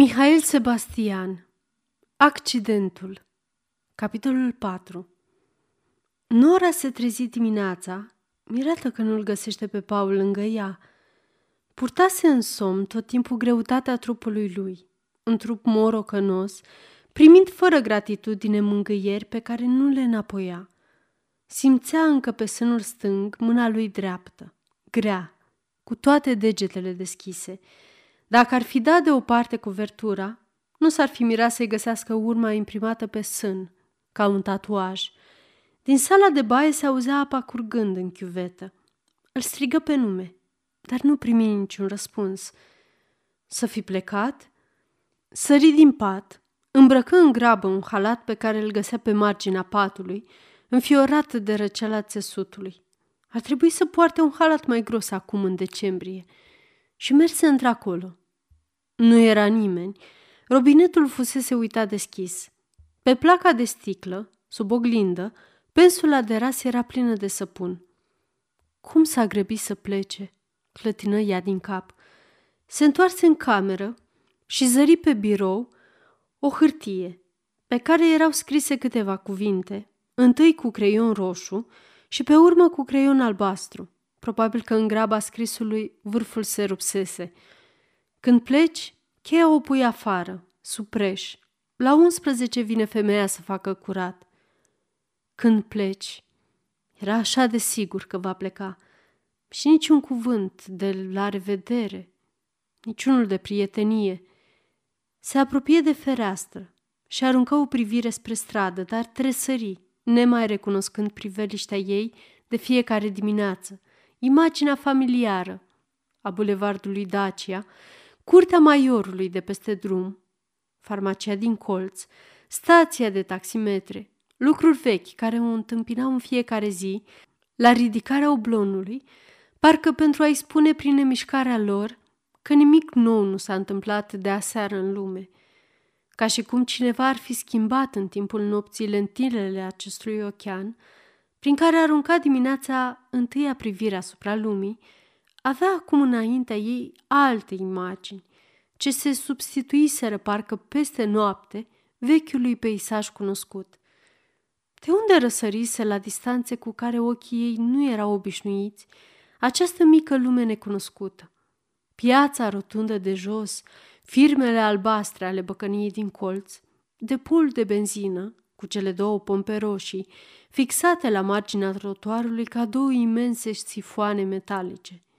Mihail Sebastian Accidentul Capitolul 4 Nora se trezi dimineața, mirată că nu-l găsește pe Paul lângă ea. Purtase în somn tot timpul greutatea trupului lui, un trup morocănos, primind fără gratitudine mângâieri pe care nu le înapoia. Simțea încă pe sânul stâng mâna lui dreaptă, grea, cu toate degetele deschise, dacă ar fi dat deoparte cuvertura, nu s-ar fi mirat să-i găsească urma imprimată pe sân, ca un tatuaj. Din sala de baie se auzea apa curgând în chiuvetă. Îl strigă pe nume, dar nu primi niciun răspuns. Să fi plecat? Sări din pat, îmbrăcă în grabă un halat pe care îl găsea pe marginea patului, înfiorat de răceala țesutului. Ar trebui să poarte un halat mai gros acum în decembrie. Și merse într-acolo, nu era nimeni. Robinetul fusese uitat deschis. Pe placa de sticlă, sub oglindă, pensula de ras era plină de săpun. Cum s-a grăbit să plece? clătină ea din cap. Se întoarse în cameră și zări pe birou o hârtie pe care erau scrise câteva cuvinte, întâi cu creion roșu și pe urmă cu creion albastru. Probabil că în graba scrisului vârful se rupsese – când pleci, cheia o pui afară, sub preș. La 11 vine femeia să facă curat. Când pleci, era așa de sigur că va pleca. Și niciun cuvânt de la revedere, niciunul de prietenie. Se apropie de fereastră și aruncă o privire spre stradă, dar tresări, nemai recunoscând priveliștea ei de fiecare dimineață, imaginea familiară a bulevardului Dacia, curtea maiorului de peste drum, farmacia din colț, stația de taximetre, lucruri vechi care o întâmpinau în fiecare zi, la ridicarea oblonului, parcă pentru a-i spune prin nemișcarea lor că nimic nou nu s-a întâmplat de aseară în lume, ca și cum cineva ar fi schimbat în timpul nopții lentilele acestui ocean, prin care arunca dimineața întâia privire asupra lumii, avea acum înaintea ei alte imagini, ce se substituiseră parcă peste noapte vechiului peisaj cunoscut. De unde răsărise la distanțe cu care ochii ei nu erau obișnuiți această mică lume necunoscută? Piața rotundă de jos, firmele albastre ale băcăniei din colț, de pul de benzină, cu cele două pompe roșii, fixate la marginea trotuarului ca două imense sifoane metalice –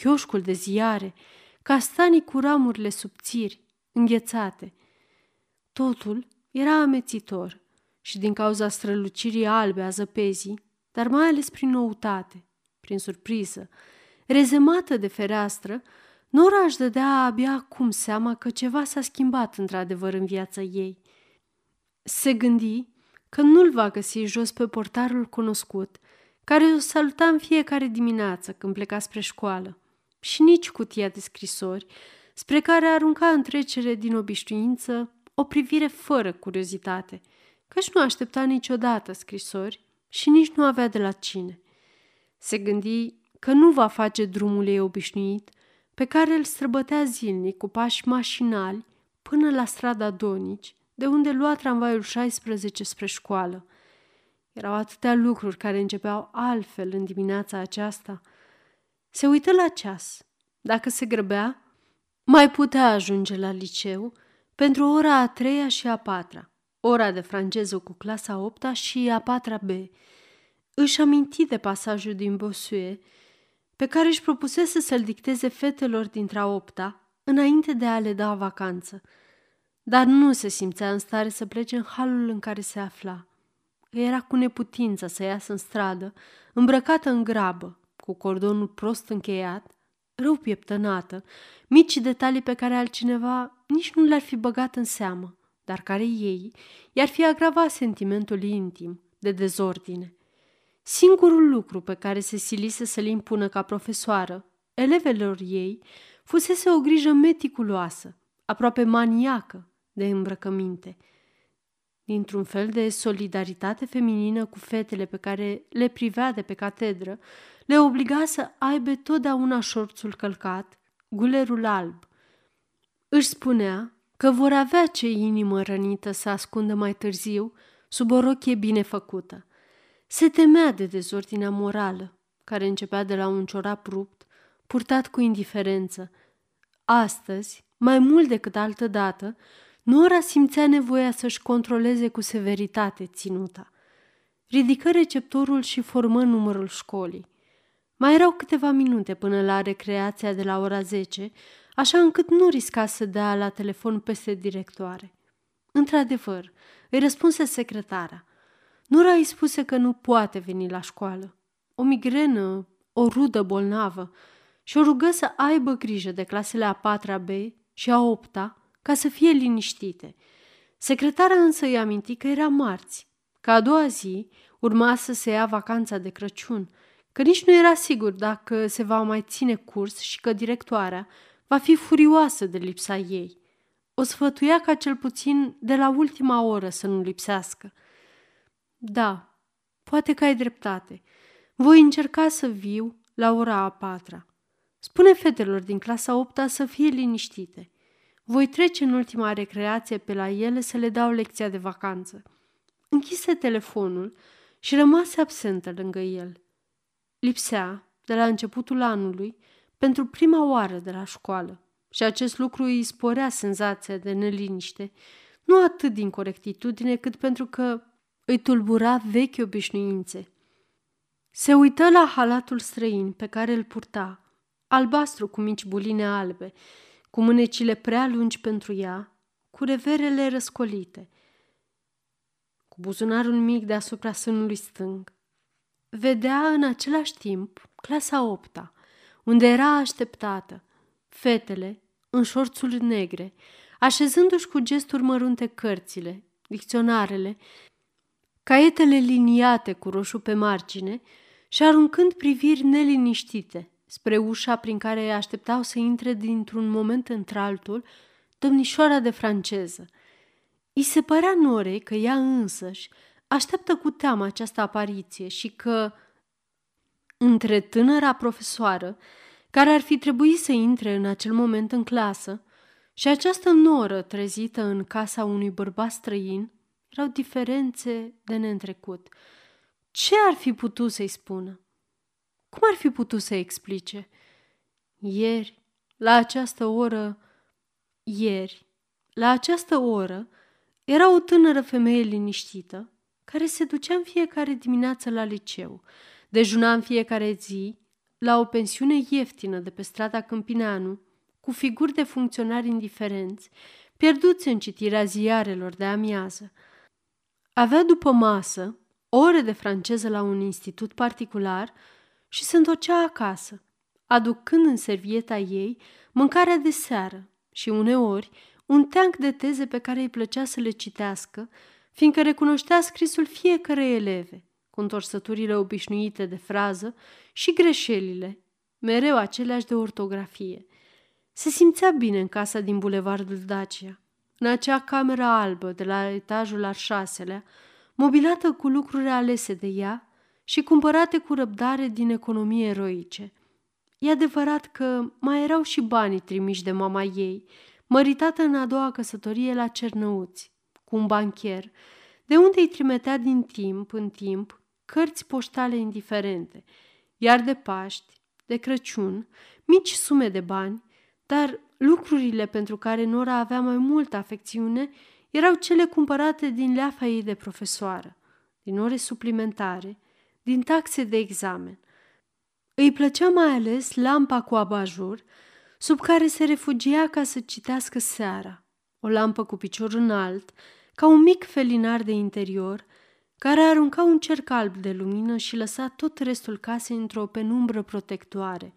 chioșcul de ziare, castanii cu ramurile subțiri, înghețate. Totul era amețitor și din cauza strălucirii albe a zăpezii, dar mai ales prin noutate, prin surpriză, rezemată de fereastră, Nora își dădea abia acum seama că ceva s-a schimbat într-adevăr în viața ei. Se gândi că nu-l va găsi jos pe portarul cunoscut, care o saluta în fiecare dimineață când pleca spre școală și nici cutia de scrisori, spre care arunca în trecere din obișnuință o privire fără curiozitate, căci nu aștepta niciodată scrisori și nici nu avea de la cine. Se gândi că nu va face drumul ei obișnuit, pe care îl străbătea zilnic cu pași mașinali până la strada Donici, de unde lua tramvaiul 16 spre școală. Erau atâtea lucruri care începeau altfel în dimineața aceasta – se uită la ceas. Dacă se grăbea, mai putea ajunge la liceu pentru ora a treia și a patra, ora de franceză cu clasa a opta și a patra B. Își aminti de pasajul din Bossuet, pe care își propusese să-l dicteze fetelor dintre a opta, înainte de a le da vacanță. Dar nu se simțea în stare să plece în halul în care se afla. Era cu neputință să iasă în stradă, îmbrăcată în grabă, cu cordonul prost încheiat, rău pieptănată, mici detalii pe care altcineva nici nu le-ar fi băgat în seamă, dar care ei i-ar fi agravat sentimentul intim de dezordine. Singurul lucru pe care se silise să-l impună ca profesoară elevelor ei fusese o grijă meticuloasă, aproape maniacă de îmbrăcăminte. Dintr-un fel de solidaritate feminină cu fetele pe care le privea de pe catedră, le obliga să aibă totdeauna șorțul călcat, gulerul alb. Își spunea că vor avea ce inimă rănită să ascundă mai târziu sub o rochie bine făcută. Se temea de dezordinea morală, care începea de la un ciorap rupt, purtat cu indiferență. Astăzi, mai mult decât altă dată, Nora simțea nevoia să-și controleze cu severitate ținuta. Ridică receptorul și formă numărul școlii. Mai erau câteva minute până la recreația de la ora 10, așa încât nu risca să dea la telefon peste directoare. Într-adevăr, îi răspunse secretara. Nora îi spuse că nu poate veni la școală. O migrenă, o rudă bolnavă și o rugă să aibă grijă de clasele a patra B și a opta ca să fie liniștite. Secretara însă îi aminti că era marți, că a doua zi urma să se ia vacanța de Crăciun, că nici nu era sigur dacă se va mai ține curs și că directoarea va fi furioasă de lipsa ei. O sfătuia ca cel puțin de la ultima oră să nu lipsească. Da, poate că ai dreptate. Voi încerca să viu la ora a patra. Spune fetelor din clasa 8 să fie liniștite. Voi trece în ultima recreație pe la ele să le dau lecția de vacanță. Închise telefonul și rămase absentă lângă el. Lipsea, de la începutul anului, pentru prima oară de la școală și acest lucru îi sporea senzația de neliniște, nu atât din corectitudine, cât pentru că îi tulbura vechi obișnuințe. Se uită la halatul străin pe care îl purta, albastru cu mici buline albe, cu mânecile prea lungi pentru ea, cu reverele răscolite, cu buzunarul mic deasupra sânului stâng. Vedea în același timp clasa opta, unde era așteptată, fetele, în șorțuri negre, așezându-și cu gesturi mărunte cărțile, dicționarele, caietele liniate cu roșu pe margine și aruncând priviri neliniștite spre ușa prin care așteptau să intre dintr-un moment într-altul domnișoara de franceză. I se părea Norei că ea însăși așteaptă cu teamă această apariție și că, între tânăra profesoară, care ar fi trebuit să intre în acel moment în clasă, și această noră trezită în casa unui bărbat străin, erau diferențe de neîntrecut. Ce ar fi putut să-i spună? Cum ar fi putut să explice? Ieri, la această oră, ieri, la această oră, era o tânără femeie liniștită, care se ducea în fiecare dimineață la liceu, dejuna în fiecare zi la o pensiune ieftină de pe strada Câmpineanu, cu figuri de funcționari indiferenți, pierduți în citirea ziarelor de amiază. Avea după masă ore de franceză la un institut particular și se întorcea acasă, aducând în servieta ei mâncarea de seară și uneori un teanc de teze pe care îi plăcea să le citească, fiindcă recunoștea scrisul fiecare eleve, cu întorsăturile obișnuite de frază și greșelile, mereu aceleași de ortografie. Se simțea bine în casa din bulevardul Dacia, în acea cameră albă de la etajul al șaselea, mobilată cu lucruri alese de ea și cumpărate cu răbdare din economie eroice. E adevărat că mai erau și banii trimiși de mama ei, măritată în a doua căsătorie la Cernăuți, cu un bancher, de unde îi trimitea din timp în timp cărți poștale indiferente, iar de Paști, de Crăciun, mici sume de bani, dar lucrurile pentru care Nora avea mai multă afecțiune erau cele cumpărate din leafa ei de profesoară, din ore suplimentare, din taxe de examen. Îi plăcea mai ales lampa cu abajur, sub care se refugia ca să citească seara, o lampă cu picior înalt, ca un mic felinar de interior, care arunca un cerc alb de lumină și lăsa tot restul casei într-o penumbră protectoare.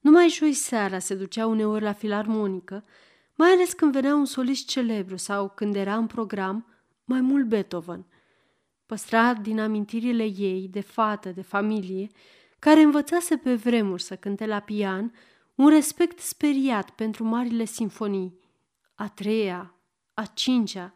Numai joi seara se ducea uneori la filarmonică, mai ales când venea un solist celebru sau când era în program mai mult Beethoven. Păstra din amintirile ei de fată, de familie, care învățase pe vremuri să cânte la pian, un respect speriat pentru marile sinfonii. A treia, a cincea,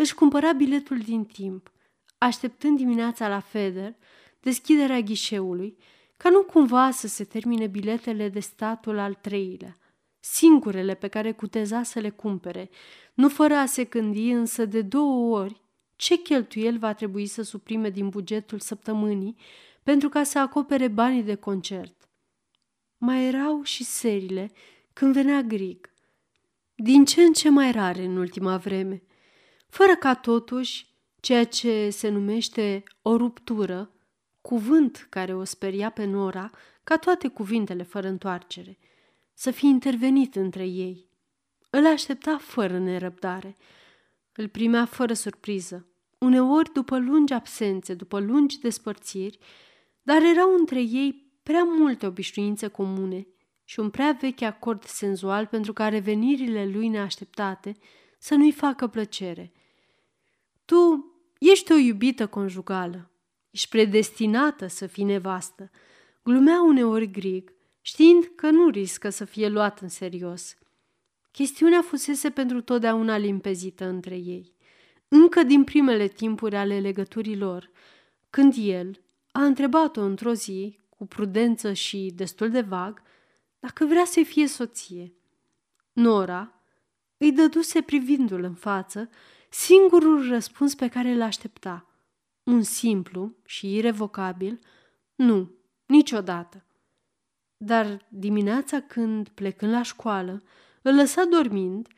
își cumpăra biletul din timp, așteptând dimineața la Feder deschiderea ghișeului, ca nu cumva să se termine biletele de statul al treilea. singurele pe care cuteza să le cumpere, nu fără a se gândi însă de două ori ce cheltuiel va trebui să suprime din bugetul săptămânii pentru ca să acopere banii de concert. Mai erau și serile când venea Grig, din ce în ce mai rare în ultima vreme, fără ca totuși ceea ce se numește o ruptură, cuvânt care o speria pe Nora, ca toate cuvintele fără întoarcere, să fie intervenit între ei. Îl aștepta fără nerăbdare. Îl primea fără surpriză, uneori după lungi absențe, după lungi despărțiri, dar erau între ei prea multe obișnuințe comune și un prea vechi acord senzual pentru ca revenirile lui neașteptate să nu-i facă plăcere. Tu ești o iubită conjugală, ești predestinată să fii nevastă, glumea uneori Grig, știind că nu riscă să fie luat în serios. Chestiunea fusese pentru totdeauna limpezită între ei. Încă din primele timpuri ale legăturii lor, când el a întrebat-o într-o zi, cu prudență și destul de vag, dacă vrea să fie soție. Nora îi dăduse privindu-l în față singurul răspuns pe care îl aștepta. Un simplu și irevocabil, nu, niciodată. Dar dimineața când, plecând la școală, îl lăsa dormind,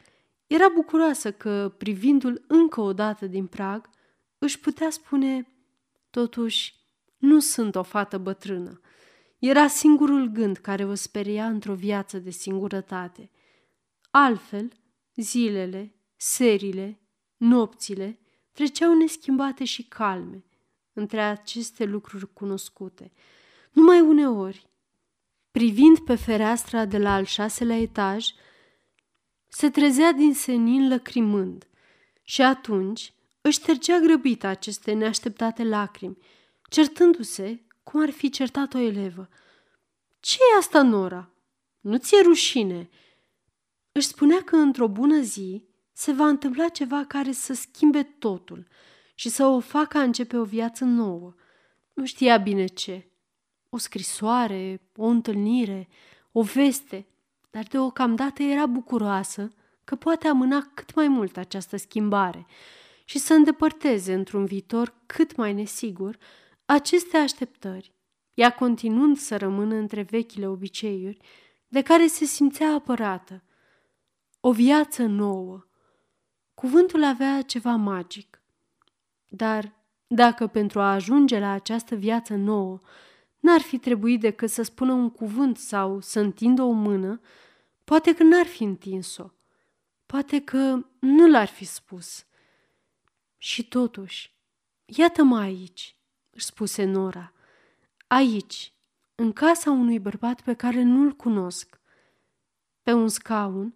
era bucuroasă că, privindu-l încă o dată din prag, își putea spune, totuși, nu sunt o fată bătrână. Era singurul gând care o speria într-o viață de singurătate. Altfel, zilele, serile, nopțile treceau neschimbate și calme între aceste lucruri cunoscute. Numai uneori, privind pe fereastra de la al șaselea etaj, se trezea din senin lăcrimând și atunci își ștergea grăbită aceste neașteptate lacrimi, certându-se cum ar fi certat o elevă. ce e asta, Nora? Nu ți-e rușine?" Își spunea că într-o bună zi se va întâmpla ceva care să schimbe totul și să o facă a începe o viață nouă. Nu știa bine ce. O scrisoare, o întâlnire, o veste, dar deocamdată era bucuroasă că poate amâna cât mai mult această schimbare și să îndepărteze într-un viitor cât mai nesigur aceste așteptări, ea continuând să rămână între vechile obiceiuri de care se simțea apărată. O viață nouă. Cuvântul avea ceva magic. Dar dacă pentru a ajunge la această viață nouă n-ar fi trebuit decât să spună un cuvânt sau să întindă o mână, poate că n-ar fi întins-o. Poate că nu l-ar fi spus. Și totuși, iată-mă aici, își spuse Nora. Aici, în casa unui bărbat pe care nu-l cunosc. Pe un scaun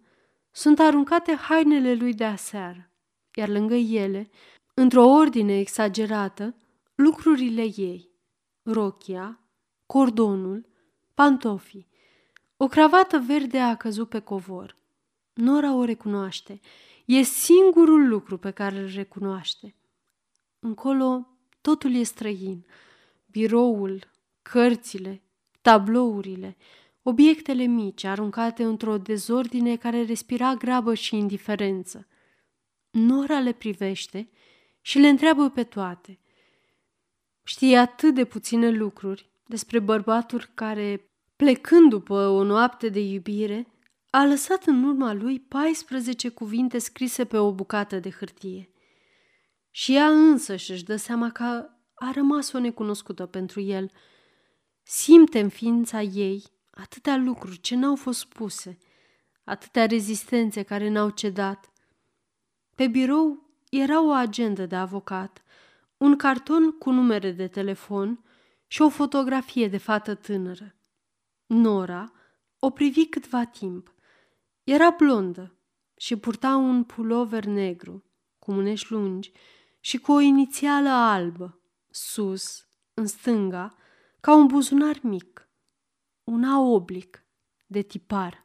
sunt aruncate hainele lui de aseară, iar lângă ele, într-o ordine exagerată, lucrurile ei. Rochia, cordonul, pantofii. O cravată verde a căzut pe covor. Nora o recunoaște. E singurul lucru pe care îl recunoaște. Încolo totul e străin. Biroul, cărțile, tablourile, obiectele mici aruncate într-o dezordine care respira grabă și indiferență. Nora le privește și le întreabă pe toate. Știe atât de puține lucruri despre bărbatul care, plecând după o noapte de iubire, a lăsat în urma lui 14 cuvinte scrise pe o bucată de hârtie. Și ea însă își dă seama că a rămas o necunoscută pentru el. Simte în ființa ei atâtea lucruri ce n-au fost spuse, atâtea rezistențe care n-au cedat. Pe birou era o agendă de avocat, un carton cu numere de telefon și o fotografie de fată tânără. Nora o privi câtva timp. Era blondă și purta un pulover negru, cu mânești lungi și cu o inițială albă, sus, în stânga, ca un buzunar mic, un oblic de tipar.